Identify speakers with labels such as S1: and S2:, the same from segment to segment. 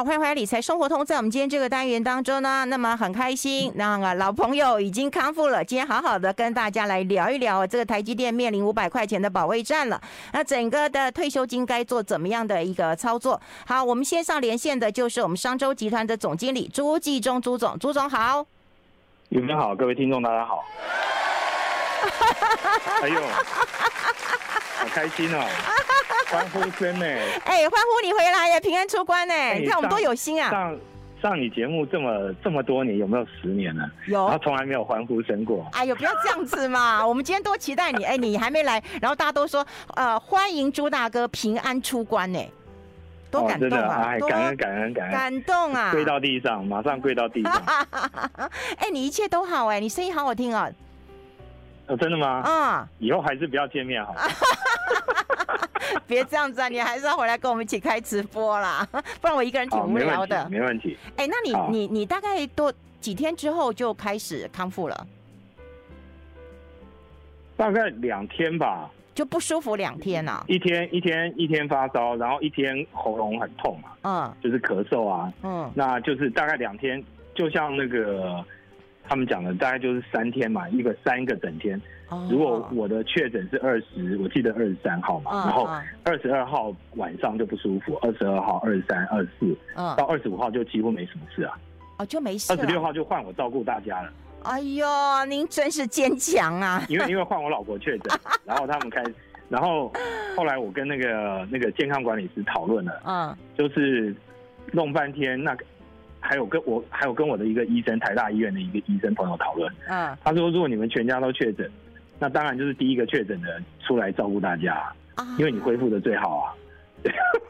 S1: 好，欢迎回来理财生活通，在我们今天这个单元当中呢，那么很开心，那个老朋友已经康复了，今天好好的跟大家来聊一聊这个台积电面临五百块钱的保卫战了。那整个的退休金该做怎么样的一个操作？好，我们线上连线的就是我们商周集团的总经理朱继忠朱总，朱总好。
S2: 你们好，各位听众大家好。哎呦，好开心哦！欢呼声呢？
S1: 哎，欢呼你回来呀，平安出关呢！你看我们多有心啊！
S2: 上上你节目这么这么多年，有没有十年了？
S1: 有，
S2: 然后从来没有欢呼声过。
S1: 哎呦，不要这样子嘛！我们今天多期待你，哎，你还没来，然后大家都说呃，欢迎朱大哥平安出关呢，多感动啊！
S2: 哎，感恩感恩感恩，
S1: 感动啊！
S2: 跪到地上，马上跪到地上。
S1: 哎，你一切都好哎，你声音好好听啊！
S2: 哦，真的吗？
S1: 啊、嗯，
S2: 以后还是不要见面好了。
S1: 别这样子啊，你还是要回来跟我们一起开直播啦，不然我一个人挺无聊的。
S2: 没问题。
S1: 哎、欸，那你好你你大概多几天之后就开始康复了？
S2: 大概两天吧。
S1: 就不舒服两天啊？
S2: 一天一天一天发烧，然后一天喉咙很痛嘛。嗯。就是咳嗽啊。嗯。那就是大概两天，就像那个。他们讲的大概就是三天嘛，一个三个整天。如果我的确诊是二十，我记得二十三号嘛，然后二十二号晚上就不舒服，二十二号、二十三、二十四，到二十五号就几乎没什么事啊。
S1: 哦，就没事。
S2: 二十六号就换我照顾大家了。
S1: 哎呦，您真是坚强啊！
S2: 因为因为换我老婆确诊，然后他们开始，然后后来我跟那个那个健康管理师讨论了，嗯，就是弄半天那个。还有跟我还有跟我的一个医生，台大医院的一个医生朋友讨论。嗯，他说如果你们全家都确诊，那当然就是第一个确诊的人出来照顾大家，啊因为你恢复的最好啊。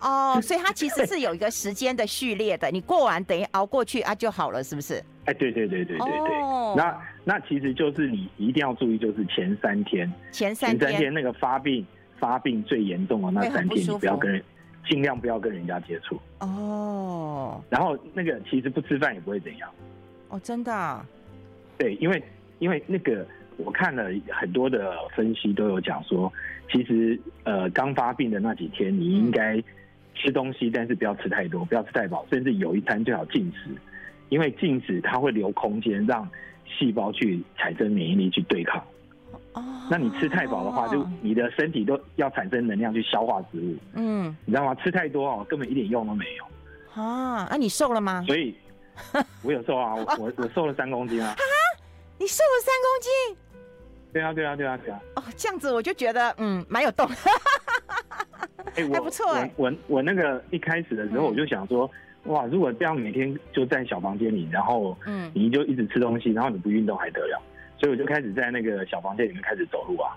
S1: 哦，所以它其实是有一个时间的序列的，你过完等于熬过去啊就好了，是不是？
S2: 哎，对对对对对对。那那其实就是你一定要注意，就是前三天，
S1: 前三天
S2: 那个发病发病最严重的那三天，你不要跟人。尽量不要跟人家接触哦，oh. 然后那个其实不吃饭也不会怎样
S1: 哦，oh, 真的啊？
S2: 对，因为因为那个我看了很多的分析都有讲说，其实呃刚发病的那几天你应该吃东西，但是不要吃太多，不要吃太饱，甚至有一餐最好禁食，因为禁食它会留空间让细胞去产生免疫力去对抗。哦，那你吃太饱的话，就你的身体都要产生能量去消化食物。嗯，你知道吗？吃太多哦，根本一点用都没有。
S1: 啊，那你瘦了吗？
S2: 所以，我有瘦啊，我我我瘦了三公斤啊。啊，
S1: 你瘦了三公斤？
S2: 对啊，对啊，对啊，对啊。
S1: 哦，这样子我就觉得嗯，蛮有动。哎，还不错哎。
S2: 我我那个一开始的时候我就想说，哇，如果这样每天就在小房间里，然后嗯，你就一直吃东西，然后你不运动还得了？所以我就开始在那个小房间里面开始走路啊，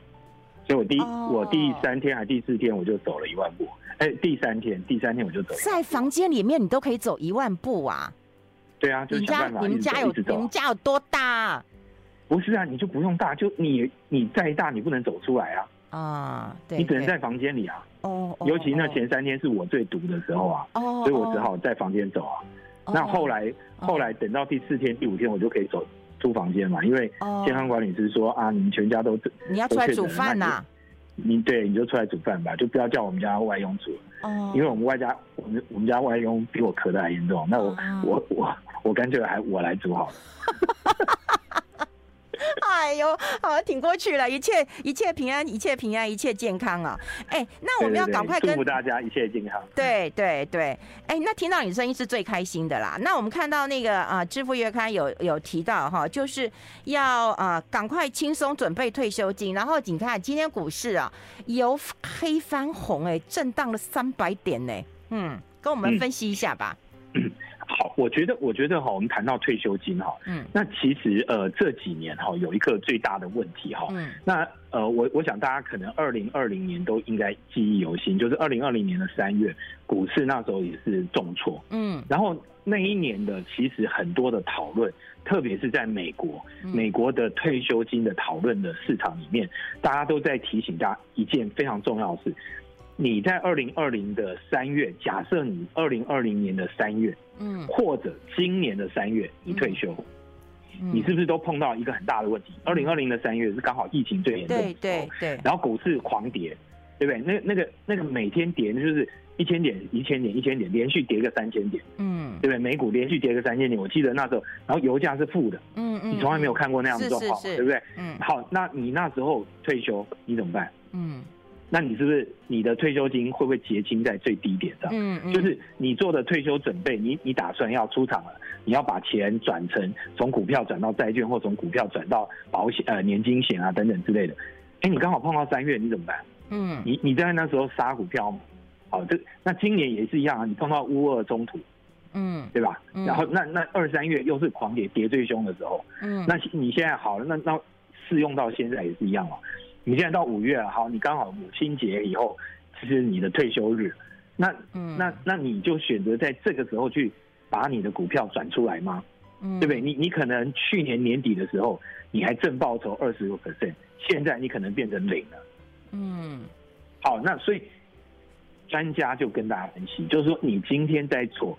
S2: 所以我第、oh. 我第三天还第四天我就走了一万步，哎，第三天第三天我就走了。
S1: 在房间里面你都可以走一万步啊？
S2: 对啊，就想办法
S1: 你们家你们家有你们家有多大啊？
S2: 不是啊，你就不用大，就你你再大你不能走出来啊啊，uh, 对，你只能在房间里啊。哦，oh, oh, 尤其那前三天是我最毒的时候啊，哦，oh, oh, 所以我只好在房间走啊。Oh, 那后来后来等到第四天第五天我就可以走。出房间嘛，因为健康管理师说、oh. 啊，你们全家都
S1: 你要出来煮饭呐，
S2: 你对你就出来煮饭吧，就不要叫我们家外佣煮哦，oh. 因为我们外家我们我们家外佣比我咳的还严重，那我、oh. 我我我干脆还我来煮好了。
S1: 哎呦，好，挺过去了，一切一切平安，一切平安，一切健康啊！哎，那我们要赶快跟
S2: 祝福大家一切健康。
S1: 对对对，哎，那听到你声音是最开心的啦。那我们看到那个啊，《支付月刊》有有提到哈，就是要啊赶快轻松准备退休金。然后你看今天股市啊，由黑翻红，哎，震荡了三百点呢。嗯，跟我们分析一下吧。
S2: 嗯 好，我觉得，我觉得哈，我们谈到退休金哈，嗯，那其实呃这几年哈有一个最大的问题哈，嗯，那呃我我想大家可能二零二零年都应该记忆犹新，就是二零二零年的三月股市那时候也是重挫，嗯，然后那一年的其实很多的讨论，特别是在美国，美国的退休金的讨论的市场里面，大家都在提醒大家一件非常重要的事。你在二零二零的三月，假设你二零二零年的三月，嗯，或者今年的三月你退休，嗯，你是不是都碰到一个很大的问题？二零二零的三月是刚好疫情最严重。的时候，对对对，然后股市狂跌，对不对？那那个那个每天跌，就是一千点一千点一千点连续跌个三千点，
S1: 嗯，
S2: 对不对？美股连续跌个三千点，我记得那时候，然后油价是负的，
S1: 嗯嗯，
S2: 你从来没有看过那样的
S1: 状况，
S2: 对不对？
S1: 嗯，
S2: 好，那你那时候退休你怎么办？
S1: 嗯，
S2: 那你是不是你的退休金会不会结清在最低点上？
S1: 嗯嗯，
S2: 就是你做的退休准备，你你打算要出场了，你要把钱转成从股票转到债券，或从股票转到保险呃年金险啊等等之类的。哎，你刚好碰到三月，你怎么办？
S1: 嗯，
S2: 你你在那时候杀股票吗？好，这那今年也是一样啊，你碰到乌二中途，
S1: 嗯，
S2: 对吧？
S1: 嗯、
S2: 然后那那二三月又是狂跌，跌最凶的时候，
S1: 嗯，
S2: 那你现在好了，那那适用到现在也是一样嘛。你现在到五月了，好，你刚好母亲节以后，其实你的退休日，那，
S1: 嗯、
S2: 那那你就选择在这个时候去把你的股票转出来吗？
S1: 嗯，
S2: 对不对？你你可能去年年底的时候，你还正报酬二十个 percent，现在你可能变成零了。
S1: 嗯，
S2: 好，那所以。专家就跟大家分析，就是说，你今天在做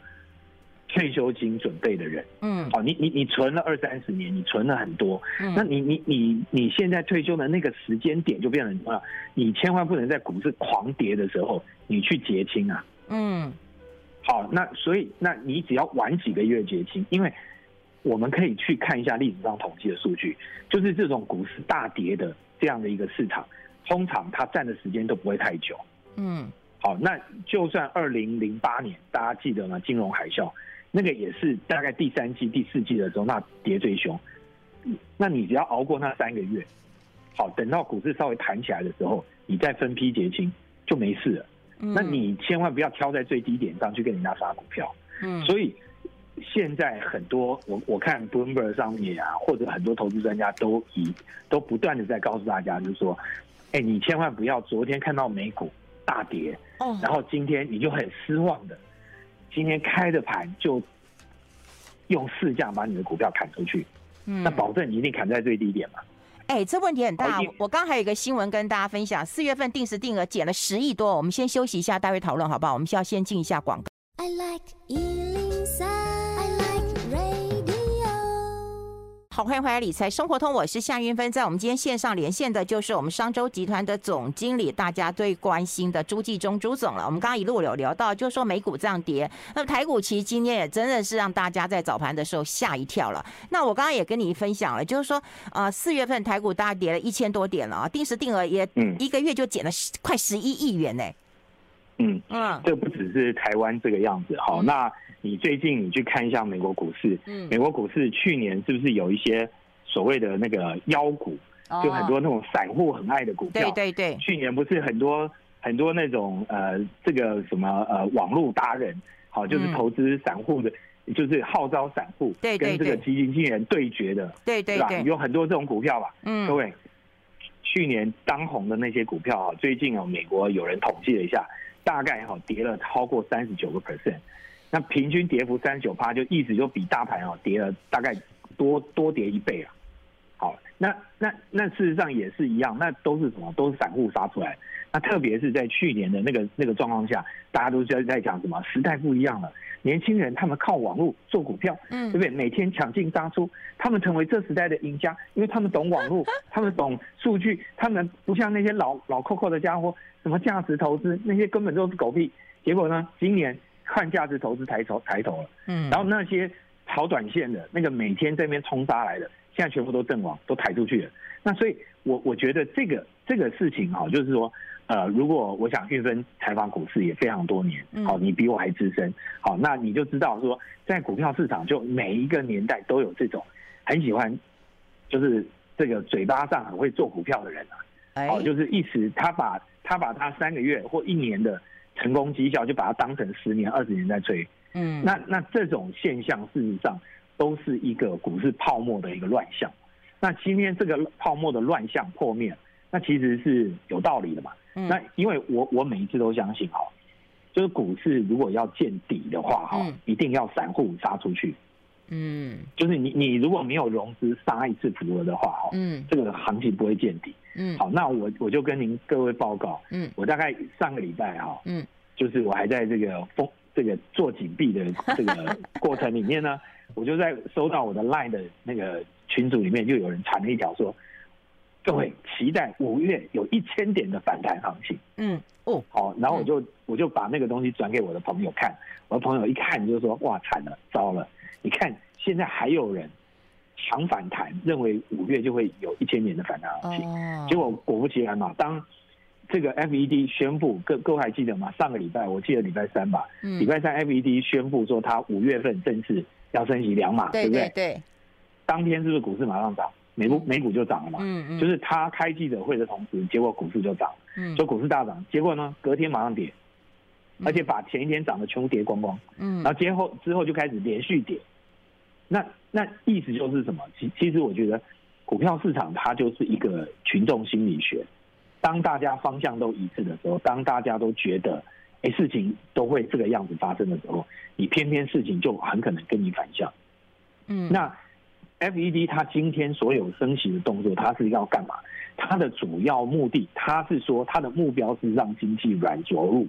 S2: 退休金准备的人，
S1: 嗯，
S2: 好，你你你存了二三十年，你存了很多，
S1: 嗯，
S2: 那你你你你现在退休的那个时间点就变得很重要，你千万不能在股市狂跌的时候你去结清啊，
S1: 嗯，
S2: 好，那所以那你只要晚几个月结清，因为我们可以去看一下历史上统计的数据，就是这种股市大跌的这样的一个市场，通常它占的时间都不会太久，
S1: 嗯。
S2: 好，那就算二零零八年，大家记得吗？金融海啸，那个也是大概第三季、第四季的时候，那跌最凶。那你只要熬过那三个月，好，等到股市稍微弹起来的时候，你再分批结清就没事了。那你千万不要挑在最低点上去跟人家杀股票。
S1: 嗯，
S2: 所以现在很多我我看 Bloomberg 上面啊，或者很多投资专家都以都不断的在告诉大家，就是说，哎，你千万不要昨天看到美股。大跌，然后今天你就很失望的，今天开的盘就用市价把你的股票砍出去，嗯，那保证你一定砍在最低点嘛？
S1: 哎、欸，这问题很大。我刚还有一个新闻跟大家分享，四月份定时定额减了十亿多，我们先休息一下，待会讨论好不好？我们需要先进一下广告。I like 好，欢迎回来理财生活通，我是夏云芬。在我们今天线上连线的就是我们商周集团的总经理，大家最关心的朱继忠朱总了。我们刚刚一路有聊到，就是说美股这样跌，那么台股其实今天也真的是让大家在早盘的时候吓一跳了。那我刚刚也跟你分享了，就是说，呃，四月份台股大概跌了一千多点了啊，定时定额也一个月就减了快十一亿元呢。
S2: 嗯嗯，这不只是台湾这个样子，好那。你最近你去看一下美国股市，嗯，美国股市去年是不是有一些所谓的那个妖股，就很多那种散户很爱的股票，
S1: 对对对，
S2: 去年不是很多很多那种呃这个什么呃网络达人，好，就是投资散户的，就是号召散户跟这个基金经理人对决的，
S1: 对对对，
S2: 有很多这种股票吧，嗯，各位，去年当红的那些股票啊，最近啊美国有人统计了一下，大概哈跌了超过三十九个 percent。那平均跌幅三十九趴，就意思就比大盘哦跌了大概多多跌一倍啊。好，那那那事实上也是一样，那都是什么？都是散户杀出来。那特别是在去年的那个那个状况下，大家都在在讲什么？时代不一样了，年轻人他们靠网络做股票，嗯，对不对？每天抢进杀出，他们成为这时代的赢家，因为他们懂网络，他们懂数据，他们不像那些老老扣扣的家伙，什么价值投资那些根本都是狗屁。结果呢，今年。看价值投资抬头抬头了，嗯，然后那些炒短线的那个每天这边冲杀来的，现在全部都阵亡，都抬出去了。那所以我，我我觉得这个这个事情哈，就是说，呃，如果我想运分采访股市也非常多年，好，你比我还资深，好，那你就知道说，在股票市场就每一个年代都有这种很喜欢，就是这个嘴巴上很会做股票的人啊，好，就是一时他把他把他三个月或一年的。成功绩效就把它当成十年、二十年在吹，嗯，那那这种现象事实上都是一个股市泡沫的一个乱象。那今天这个泡沫的乱象破灭，那其实是有道理的嘛。那因为我我每一次都相信哈，就是股市如果要见底的话哈，一定要散户杀出去，嗯，就是你你如果没有融资杀一次足额的话哈，嗯，这个行情不会见底。嗯，好，那我我就跟您各位报告，嗯，我大概上个礼拜哈，嗯，就是我还在这个封这个做紧闭的这个过程里面呢，我就在收到我的 line 的那个群组里面，就有人传了一条说，各位期待五月有一千点的反弹行情。
S1: 嗯哦，
S2: 好，然后我就、嗯、我就把那个东西转给我的朋友看，我的朋友一看就说：哇，惨了，糟了！你看现在还有人抢反弹，认为五月就会有一千点的反弹行情。哦、结果果不其然嘛，当这个 FED 宣布，各各位还记得吗？上个礼拜我记得礼拜三吧，嗯、礼拜三 FED 宣布说他五月份正式要升息两码，对不对？对。当天是不是股市马上涨？美股美股就涨了嘛，嗯嗯，就是他开记者会的同时，结果股市就涨，嗯，就股市大涨，结果呢，隔天马上跌，而且把前一天涨的全部跌光光，嗯，然后之后之后就开始连续跌，那那意思就是什么？其其实我觉得股票市场它就是一个群众心理学，当大家方向都一致的时候，当大家都觉得哎事情都会这个样子发生的时候，你偏偏事情就很可能跟你反向，嗯，那。FED 它今天所有升息的动作，它是要干嘛？它的主要目的，它是说它的目标是让经济软着陆，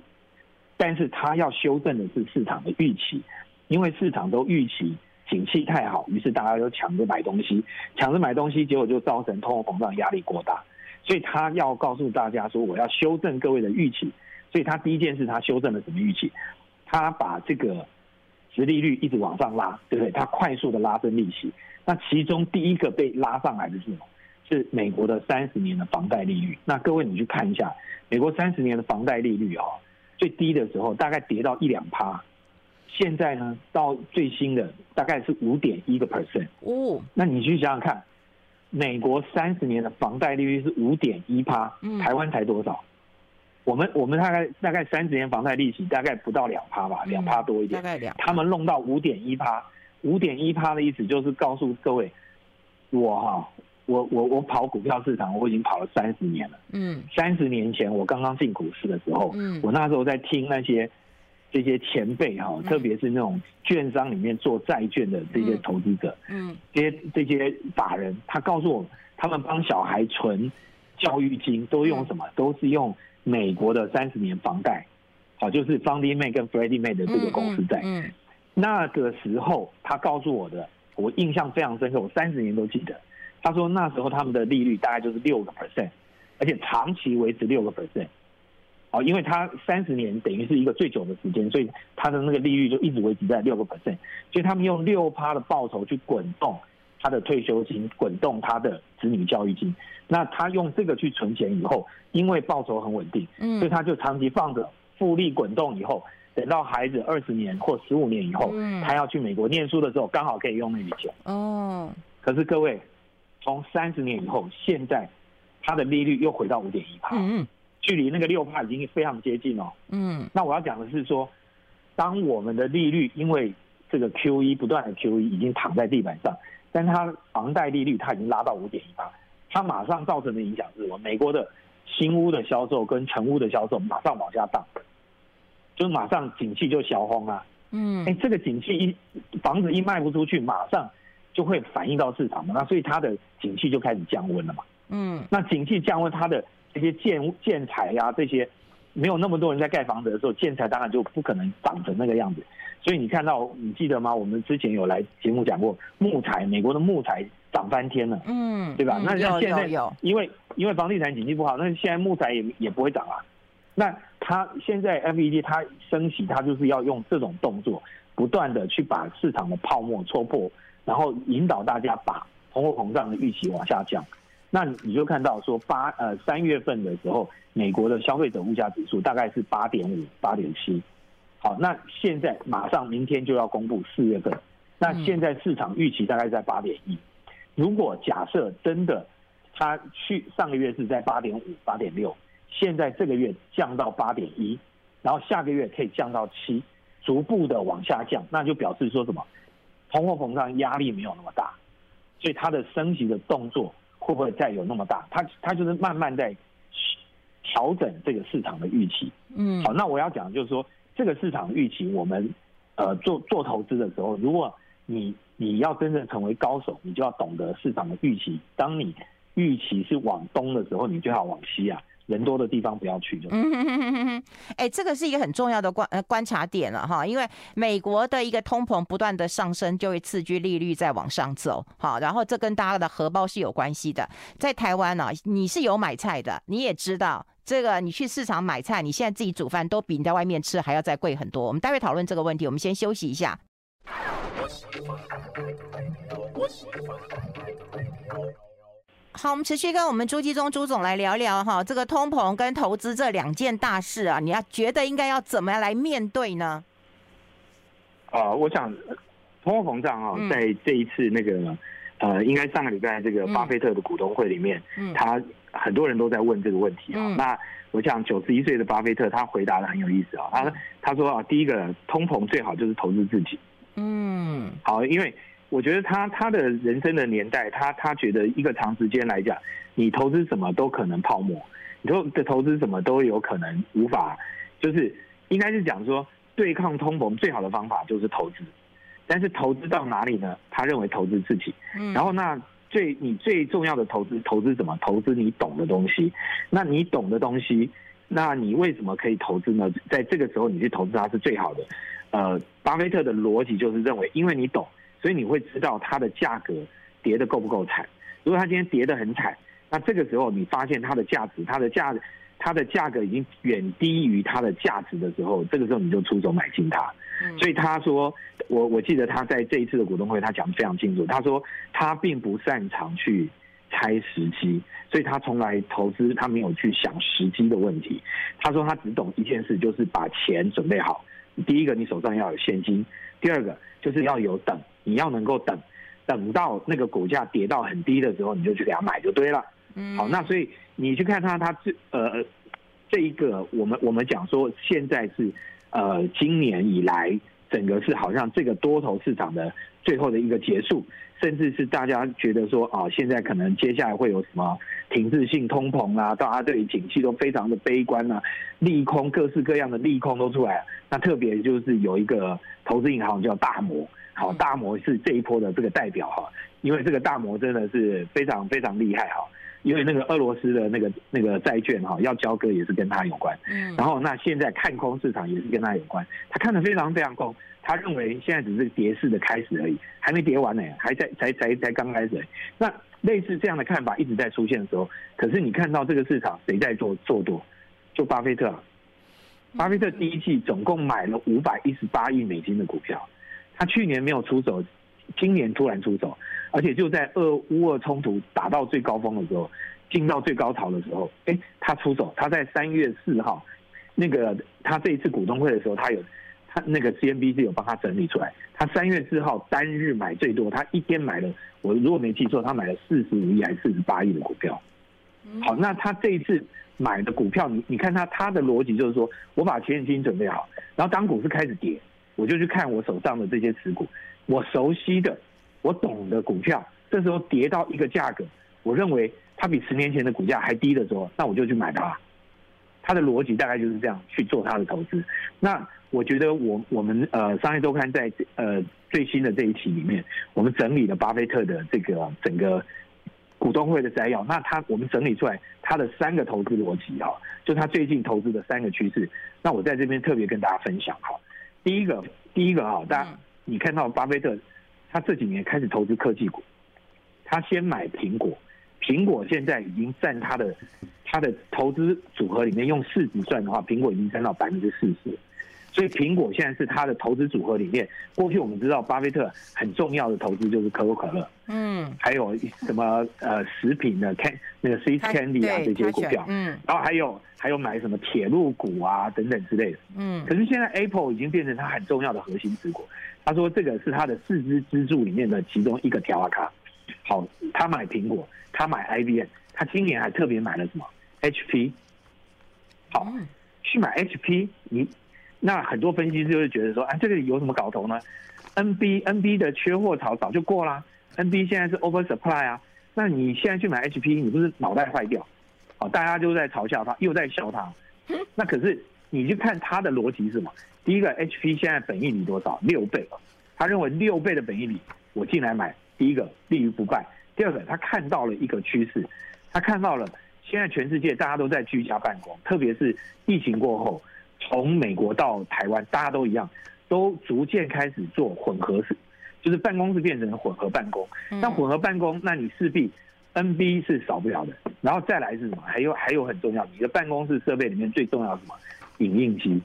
S2: 但是它要修正的是市场的预期，因为市场都预期景气太好，于是大家都抢着买东西，抢着买东西，结果就造成通货膨胀压力过大，所以他要告诉大家说，我要修正各位的预期，所以他第一件事，他修正了什么预期？他把这个殖利率一直往上拉，对不对？他快速的拉升利息。那其中第一个被拉上来的是什么？是美国的三十年的房贷利率。那各位你去看一下，美国三十年的房贷利率哦，最低的时候大概跌到一两趴，现在呢到最新的大概是五点一个 percent。哦，那你去想想看，美国三十年的房贷利率是五点一趴，台湾才多少？我们我们大概大概三十年房贷利息大概不到两趴吧，两趴多一点。大概两。他们弄到五点一趴。五点一趴的意思就是告诉各位，我哈，我我我跑股票市场，我已经跑了三十年了。嗯，三十年前我刚刚进股市的时候，嗯，我那时候在听那些这些前辈哈，特别是那种券商里面做债券的这些投资者，嗯，这些这些法人，他告诉我，他们帮小孩存教育金都用什么？都是用美国的三十年房贷，好，就是 Fannie Mae 跟 Freddie Mae 的这个公司债。嗯。那个时候，他告诉我的，我印象非常深刻，我三十年都记得。他说那时候他们的利率大概就是六个 percent，而且长期维持六个 percent。哦，因为他三十年等于是一个最久的时间，所以他的那个利率就一直维持在六个 percent。所以他们用六趴的报酬去滚动他的退休金，滚动他的子女教育金。那他用这个去存钱以后，因为报酬很稳定，所以他就长期放着复利滚动以后。等到孩子二十年或十五年以后，他要去美国念书的时候，刚好可以用那笔钱。哦。可是各位，从三十年以后，现在他的利率又回到五点一趴，嗯，距离那个六帕已经非常接近了。嗯。那我要讲的是说，当我们的利率因为这个 QE 不断的 QE 已经躺在地板上，但它房贷利率它已经拉到五点一趴，它马上造成的影响是我美国的新屋的销售跟成屋的销售马上往下荡。就马上景气就小轰啊，嗯，哎、欸，这个景气一房子一卖不出去，马上就会反映到市场嘛，那所以它的景气就开始降温了嘛，嗯，那景气降温，它的这些建建材呀，这些没有那么多人在盖房子的时候，建材当然就不可能涨成那个样子，所以你看到你记得吗？我们之前有来节目讲过，木材，美国的木材涨翻天了，嗯，对吧？嗯、那像现在因为因为房地产景气不好，那现在木材也也不会涨啊，那。他现在 FED 它升息，它就是要用这种动作，不断的去把市场的泡沫戳破，然后引导大家把通货膨胀的预期往下降。那你就看到说八呃三月份的时候，美国的消费者物价指数大概是八点五、八点七。好，那现在马上明天就要公布四月份，那现在市场预期大概在八点一。如果假设真的，它去上个月是在八点五、八点六。现在这个月降到八点一，然后下个月可以降到七，逐步的往下降，那就表示说什么？通货膨胀压力没有那么大，所以它的升息的动作会不会再有那么大？它它就是慢慢在调整这个市场的预期。嗯，好，那我要讲的就是说，这个市场预期，我们呃做做投资的时候，如果你你要真正成为高手，你就要懂得市场的预期。当你预期是往东的时候，你就要往西啊。人多的地方不要去就。
S1: 嗯哼哼哼哼，哎，这个是一个很重要的观呃观察点了哈，因为美国的一个通膨不断的上升，就会刺激利率再往上走，好，然后这跟大家的荷包是有关系的。在台湾呢，你是有买菜的，你也知道这个，你去市场买菜，你现在自己煮饭都比你在外面吃还要再贵很多。我们待会讨论这个问题，我们先休息一下。好，我们持续跟我们朱继忠朱总来聊聊哈，这个通膨跟投资这两件大事啊，你要觉得应该要怎么样来面对呢？
S2: 啊、呃，我想通货膨胀啊，在这一次那个、嗯、呃，应该上个礼拜这个巴菲特的股东会里面，嗯，他很多人都在问这个问题啊。嗯、那我想九十一岁的巴菲特他回答的很有意思啊，他他说啊，第一个通膨最好就是投资自己。嗯，好，因为。我觉得他他的人生的年代，他他觉得一个长时间来讲，你投资什么都可能泡沫，你说的投资什么都有可能无法，就是应该是讲说对抗通膨最好的方法就是投资，但是投资到哪里呢？他认为投资自己，然后那最你最重要的投资投资什么？投资你懂的东西，那你懂的东西，那你为什么可以投资呢？在这个时候你去投资它是最好的。呃，巴菲特的逻辑就是认为，因为你懂。所以你会知道它的价格跌得够不够惨。如果它今天跌得很惨，那这个时候你发现它的价值，它的价，它的价格已经远低于它的价值的时候，这个时候你就出手买进它。所以他说，我我记得他在这一次的股东会，他讲得非常清楚。他说他并不擅长去猜时机，所以他从来投资他没有去想时机的问题。他说他只懂一件事，就是把钱准备好。第一个，你手上要有现金；第二个，就是要有等。你要能够等，等到那个股价跌到很低的时候，你就去给他买就对了。嗯，好，那所以你去看他，他这呃这一个，我们我们讲说现在是呃今年以来整个是好像这个多头市场的最后的一个结束，甚至是大家觉得说啊，现在可能接下来会有什么停滞性通膨啊，大家对于景气都非常的悲观啊，利空各式各样的利空都出来了。那特别就是有一个投资银行叫大摩。好，大摩是这一波的这个代表哈，因为这个大摩真的是非常非常厉害哈，因为那个俄罗斯的那个那个债券哈要交割也是跟他有关，嗯，然后那现在看空市场也是跟他有关，他看得非常非常空，他认为现在只是跌势的开始而已，还没跌完呢，还在才才才刚开始。那类似这样的看法一直在出现的时候，可是你看到这个市场谁在做做多？就巴菲特，巴菲特第一季总共买了五百一十八亿美金的股票。他去年没有出手，今年突然出手，而且就在俄乌俄冲突打到最高峰的时候，进到最高潮的时候，哎，他出手。他在三月四号，那个他这一次股东会的时候，他有他那个 CNBC 有帮他整理出来。他三月四号单日买最多，他一天买了，我如果没记错，他买了四十五亿还是四十八亿的股票。好，那他这一次买的股票，你你看他他的逻辑就是说，我把钱已经准备好，然后当股市开始跌。我就去看我手上的这些持股，我熟悉的、我懂的股票，这时候跌到一个价格，我认为它比十年前的股价还低的时候，那我就去买它。他的逻辑大概就是这样去做他的投资。那我觉得我我们呃商业周刊在呃最新的这一期里面，我们整理了巴菲特的这个整个股东会的摘要。那他我们整理出来他的三个投资逻辑哈，就他最近投资的三个趋势。那我在这边特别跟大家分享哈。第一个，第一个哈，大家你看到巴菲特，他这几年开始投资科技股，他先买苹果，苹果现在已经占他的他的投资组合里面，用市值算的话，苹果已经占到百分之四十。所以苹果现在是他的投资组合里面，过去我们知道巴菲特很重要的投资就是可口可乐，嗯，还有什么呃食品的 can 那个 See's Candy 啊这些股票，嗯，然后还有还有买什么铁路股啊等等之类的，嗯，可是现在 Apple 已经变成他很重要的核心持股，他说这个是他的四支支柱里面的其中一个条啊卡。好，他买苹果，他买 IBM，他今年还特别买了什么？HP，好，去买 HP 你。那很多分析师就会觉得说，哎，这个有什么搞头呢？NB NB 的缺货潮早就过啦，NB 现在是 oversupply 啊。那你现在去买 HP，你不是脑袋坏掉？好，大家就在嘲笑他，又在笑他。那可是你去看他的逻辑是什么？第一个，HP 现在本益比多少？六倍。他认为六倍的本益比，我进来买，第一个立于不败。第二个，他看到了一个趋势，他看到了现在全世界大家都在居家办公，特别是疫情过后，从美国到台湾，大家都一样，都逐渐开始做混合式，就是办公室变成混合办公。那混合办公，那你势必 NB 是少不了的。然后再来是什么？还有还有很重要，你的办公室设备里面最重要是什么？影印机，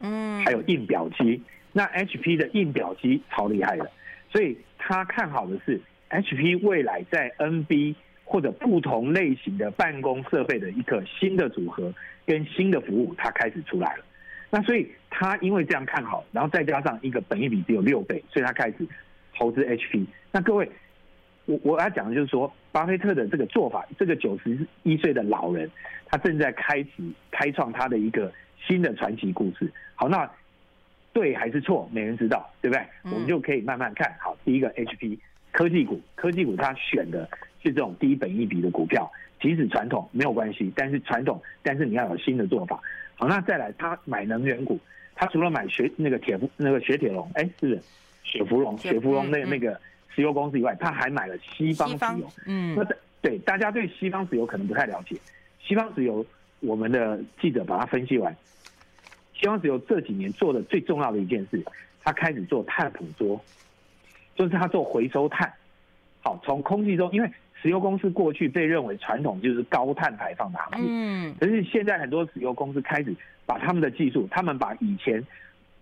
S2: 嗯，还有印表机。那 HP 的印表机超厉害的，所以他看好的是 HP 未来在 NB 或者不同类型的办公设备的一个新的组合跟新的服务，它开始出来了。那所以他因为这样看好，然后再加上一个本益比只有六倍，所以他开始投资 HP。那各位，我我要讲的就是说，巴菲特的这个做法，这个九十一岁的老人，他正在开始开创他的一个新的传奇故事。好，那。对还是错，没人知道，对不对？我们就可以慢慢看。好，第一个 HP 科技股，科技股他选的是这种低本益比的股票，即使传统没有关系，但是传统，但是你要有新的做法。好，那再来，他买能源股，他除了买雪那个铁那个雪铁龙，哎，是雪佛龙，雪佛龙那那个石油公司以外，他还买了西方石油。嗯，那对大家对西方石油可能不太了解，西方石油我们的记者把它分析完。西方石油这几年做的最重要的一件事，他开始做碳捕捉，就是他做回收碳。好，从空气中，因为石油公司过去被认为传统就是高碳排放的行业，嗯，可是现在很多石油公司开始把他们的技术，他们把以前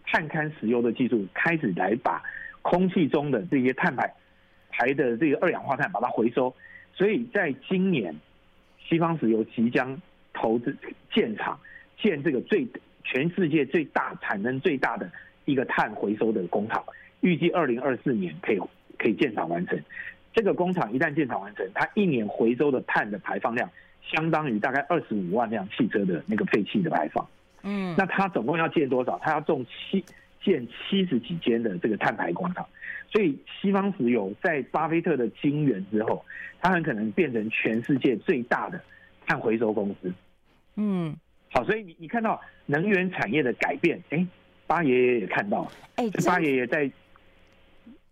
S2: 碳勘石油的技术，开始来把空气中的这些碳排排的这个二氧化碳把它回收。所以在今年，西方石油即将投资建厂，建这个最。全世界最大产能最大的一个碳回收的工厂，预计二零二四年可以可以建厂完成。这个工厂一旦建厂完成，它一年回收的碳的排放量，相当于大概二十五万辆汽车的那个废气的排放。嗯，那它总共要建多少？它要种七建七十几间的这个碳排工厂。所以西方石油在巴菲特的金援之后，它很可能变成全世界最大的碳回收公司。嗯。好，所以你你看到能源产业的改变，哎，巴爷爷也看到了，哎，巴爷爷在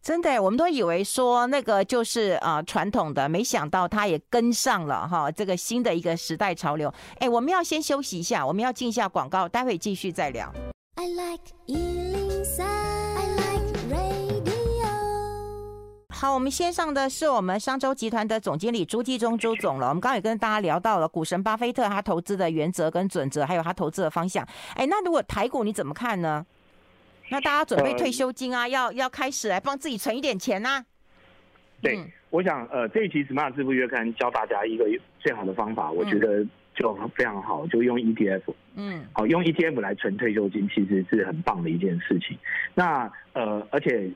S1: 真的，我们都以为说那个就是啊传统的，没想到他也跟上了哈，这个新的一个时代潮流。哎，我们要先休息一下，我们要进一下广告，待会继续再聊。I like 好，我们先上的是我们商周集团的总经理朱继忠朱总了。我们刚刚也跟大家聊到了股神巴菲特他投资的原则跟准则，还有他投资的方向。哎，那如果台股你怎么看呢？那大家准备退休金啊，呃、要要开始来帮自己存一点钱呢、啊？
S2: 对，嗯、我想呃，这一期《Smart 致富月刊》教大家一个最好的方法，我觉得就非常好，就用 ETF。嗯，好，用 ETF 来存退休金，其实是很棒的一件事情。那呃，而且。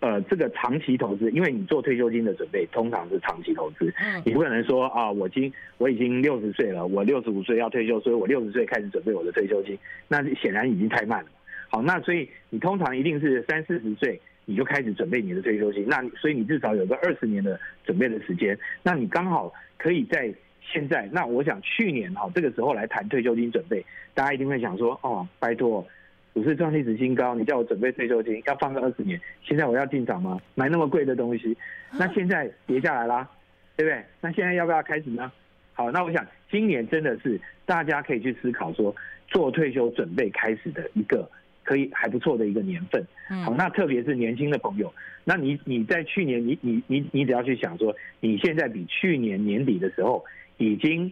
S2: 呃，这个长期投资，因为你做退休金的准备通常是长期投资，嗯你不可能说啊，我今我已经六十岁了，我六十五岁要退休，所以我六十岁开始准备我的退休金，那显然已经太慢了。好，那所以你通常一定是三四十岁你就开始准备你的退休金，那所以你至少有个二十年的准备的时间，那你刚好可以在现在。那我想去年哈这个时候来谈退休金准备，大家一定会想说，哦，拜托。股市创历史新高，你叫我准备退休金要放个二十年，现在我要进场吗？买那么贵的东西，那现在跌下来啦，对不对？那现在要不要开始呢？好，那我想今年真的是大家可以去思考说，做退休准备开始的一个可以还不错的一个年份。好，那特别是年轻的朋友，那你你在去年你你你你只要去想说，你现在比去年年底的时候已经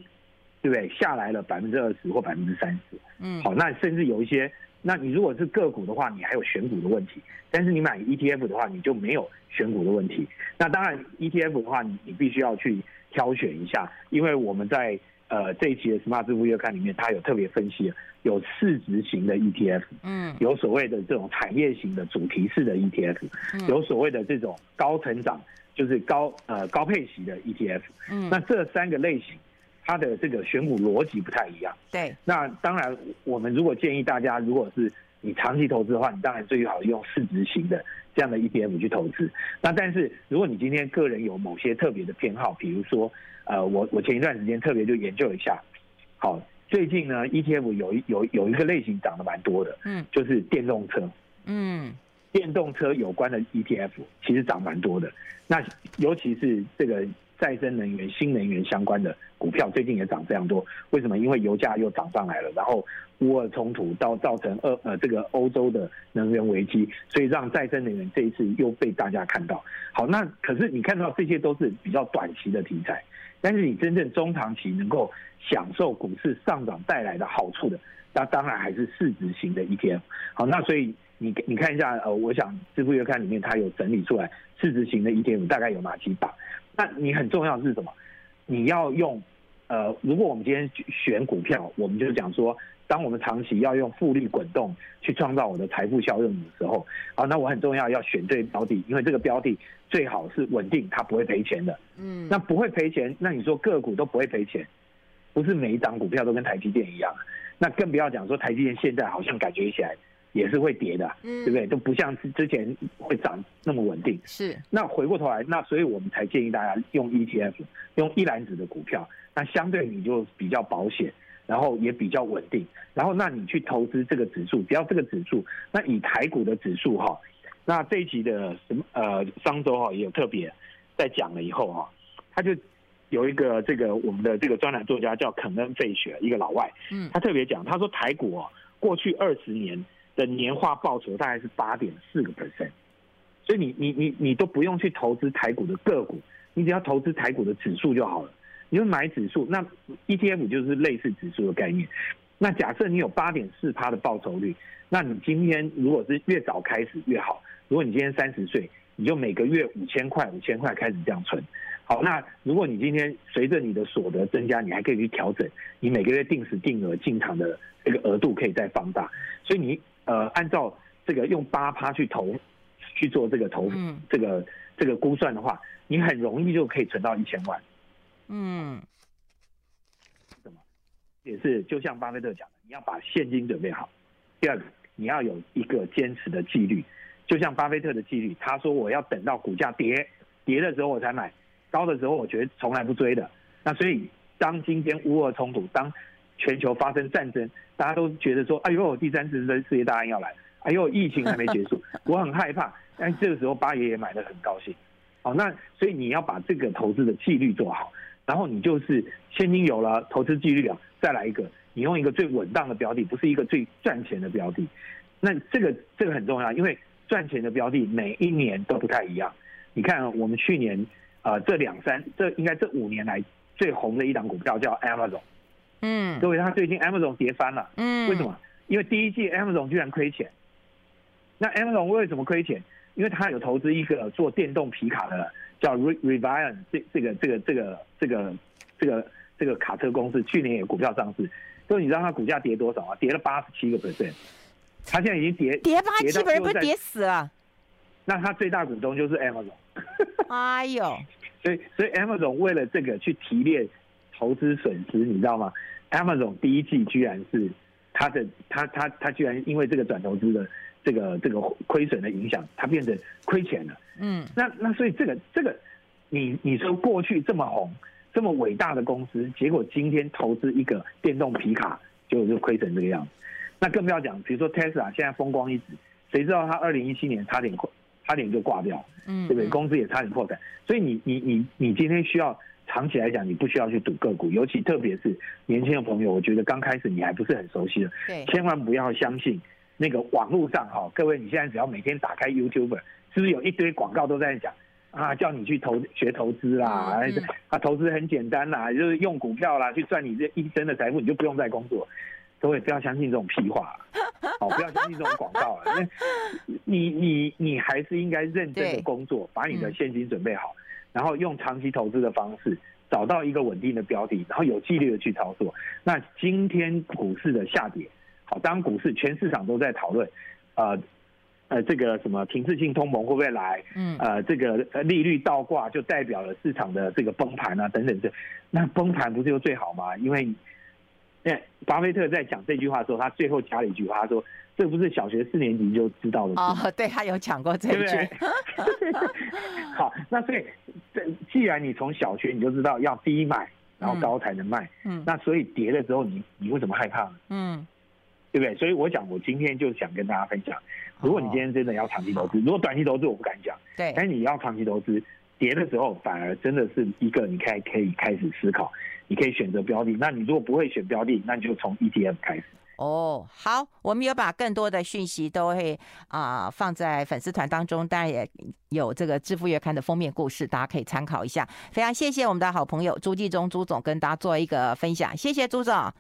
S2: 对不对下来了百分之二十或百分之三十？嗯，好，那甚至有一些。那你如果是个股的话，你还有选股的问题；但是你买 ETF 的话，你就没有选股的问题。那当然，ETF 的话，你你必须要去挑选一下，因为我们在呃这一期的 Smart 支付月刊里面，它有特别分析，有市值型的 ETF，嗯，有所谓的这种产业型的主题式的 ETF，有所谓的这种高成长，就是高呃高配息的 ETF，嗯，那这三个类型。它的这个选股逻辑不太一样。
S1: 对，
S2: 那当然，我们如果建议大家，如果是你长期投资的话，你当然最好用市值型的这样的 ETF 去投资。那但是，如果你今天个人有某些特别的偏好，比如说，呃，我我前一段时间特别就研究一下，好，最近呢 ETF 有一有有一个类型涨得蛮多的，嗯，就是电动车，嗯，电动车有关的 ETF 其实涨蛮多的。那尤其是这个。再生能源、新能源相关的股票最近也涨非常多。为什么？因为油价又涨上来了，然后乌俄冲突到造成俄呃这个欧洲的能源危机，所以让再生能源这一次又被大家看到。好，那可是你看到这些都是比较短期的题材，但是你真正中长期能够享受股市上涨带来的好处的，那当然还是市值型的 ETF。好，那所以。你你看一下，呃，我想支付月刊里面它有整理出来市值型的 ETF 大概有哪几档？那你很重要的是什么？你要用，呃，如果我们今天选股票，我们就讲说，当我们长期要用复利滚动去创造我的财富效用的时候，啊，那我很重要要选对标的，因为这个标的最好是稳定，它不会赔钱的。嗯，那不会赔钱，那你说个股都不会赔钱，不是每一档股票都跟台积电一样，那更不要讲说台积电现在好像感觉起来。也是会跌的，嗯，对不对？都不像之前会涨那么稳定。
S1: 是。
S2: 那回过头来，那所以我们才建议大家用 ETF，用一篮子的股票，那相对你就比较保险，然后也比较稳定。然后那你去投资这个指数，只要这个指数，那以台股的指数哈，那这一集的什么呃商周哈也有特别在讲了以后哈，他就有一个这个我们的这个专栏作家叫肯恩费雪，一个老外，嗯，他特别讲，他说台股哦过去二十年。的年化报酬大概是八点四个 percent，所以你你你你都不用去投资台股的个股，你只要投资台股的指数就好了。你就买指数，那 ETF 就是类似指数的概念。那假设你有八点四趴的报酬率，那你今天如果是越早开始越好。如果你今天三十岁，你就每个月五千块五千块开始这样存。好，那如果你今天随着你的所得增加，你还可以去调整你每个月定时定额进场的这个额度可以再放大。所以你。呃，按照这个用八趴去投，去做这个投，嗯、这个这个估算的话，你很容易就可以存到一千万。嗯，什么？也是就像巴菲特讲的，你要把现金准备好。第二个，你要有一个坚持的纪律，就像巴菲特的纪律，他说我要等到股价跌跌的时候我才买，高的时候我觉得从来不追的。那所以，当今天乌俄冲突，当全球发生战争，大家都觉得说：“哎呦，第三次世界大战要来！哎呦，疫情还没结束，我很害怕。”但这个时候，八爷也买的很高兴。好，那所以你要把这个投资的纪律做好，然后你就是现金有了，投资纪律啊，再来一个，你用一个最稳当的标的，不是一个最赚钱的标的。那这个这个很重要，因为赚钱的标的每一年都不太一样。你看，我们去年啊、呃，这两三，这应该这五年来最红的一档股票叫 Amazon。嗯，各位，他最近 Amazon 跌翻了。嗯，为什么？因为第一季 Amazon 居然亏钱。那 Amazon 为什么亏钱？因为他有投资一个做电动皮卡的，叫 Rivian 这这个这个这个这个这个这个卡车公司，去年也股票上市。所以你知道它股价跌多少啊？跌了八十七个 percent。它现在已经跌
S1: 跌八十七 percent，不是跌死了？
S2: 那它最大股东就是 Amazon。
S1: 哎呦！
S2: 所以所以 Amazon 为了这个去提炼投资损失，你知道吗？Amazon 第一季居然是它的，它它它居然因为这个转投资的这个这个亏损的影响，它变成亏钱了。嗯，那那所以这个这个，你你说过去这么红、这么伟大的公司，结果今天投资一个电动皮卡结果就亏成这个样子，那更不要讲，比如说 Tesla 现在风光一时，谁知道它二零一七年差点差点就挂掉，嗯，对不对？公司也差点破产，所以你你你你今天需要。长期来讲，你不需要去赌个股，尤其特别是年轻的朋友，我觉得刚开始你还不是很熟悉的，对，千万不要相信那个网络上哈，各位你现在只要每天打开 YouTube，是不是有一堆广告都在讲啊，叫你去投学投资啦，啊，投资很简单啦，就是用股票啦去赚你这一生的财富，你就不用再工作。各位不要相信这种屁话，好，不要相信这种广告啊，你你你还是应该认真的工作，把你的现金准备好。然后用长期投资的方式找到一个稳定的标的，然后有纪律的去操作。那今天股市的下跌，好，当股市全市场都在讨论，呃呃，这个什么停滞性通膨会不会来？嗯，呃，这个利率倒挂就代表了市场的这个崩盘啊，等等这，那崩盘不是就最好吗？因为，那巴菲特在讲这句话的时候，他最后加了一句话，他说。这不是小学四年级就知道的
S1: 哦，对，他有讲过这句。
S2: 好，那所以，这既然你从小学你就知道要低买，然后高才能卖，嗯，那所以跌的时候你你为什么害怕呢？嗯，对不对？所以我讲，我今天就想跟大家分享，如果你今天真的要长期投资，如果短期投资我不敢讲，对，但是你要长期投资，跌的时候，反而真的是一个你可以可以开始思考，你可以选择标的。那你如果不会选标的，那你就从 ETF 开始。
S1: 哦，好，我们有把更多的讯息都会啊、放在粉丝团当中，当然也有这个致富月刊的封面故事，大家可以参考一下。非常谢谢我们的好朋友朱继忠朱总跟大家做一个分享，谢谢朱总，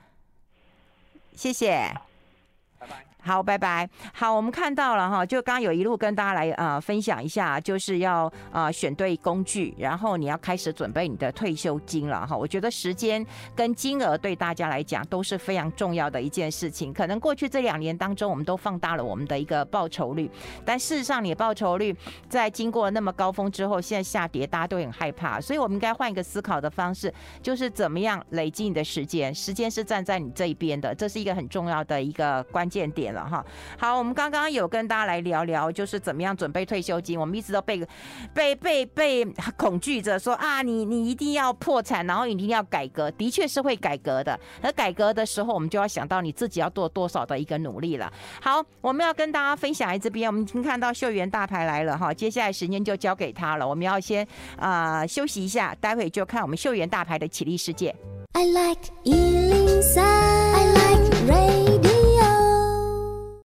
S1: 谢谢，拜拜。好，拜拜。好，我们看到了哈，就刚刚有一路跟大家来啊、呃、分享一下，就是要啊、呃、选对工具，然后你要开始准备你的退休金了哈。我觉得时间跟金额对大家来讲都是非常重要的一件事情。可能过去这两年当中，我们都放大了我们的一个报酬率，但事实上，你报酬率在经过那么高峰之后，现在下跌，大家都很害怕。所以，我们应该换一个思考的方式，就是怎么样累积你的时间，时间是站在你这一边的，这是一个很重要的一个关键点。了哈，好，我们刚刚有跟大家来聊聊，就是怎么样准备退休金。我们一直都被被被被恐惧着说啊，你你一定要破产，然后一定要改革，的确是会改革的。而改革的时候，我们就要想到你自己要做多少的一个努力了。好，我们要跟大家分享在这边，我们已经看到秀媛大牌来了哈，接下来时间就交给他了。我们要先啊、休息一下，待会就看我们秀媛大牌的起立世界。I like 103, I like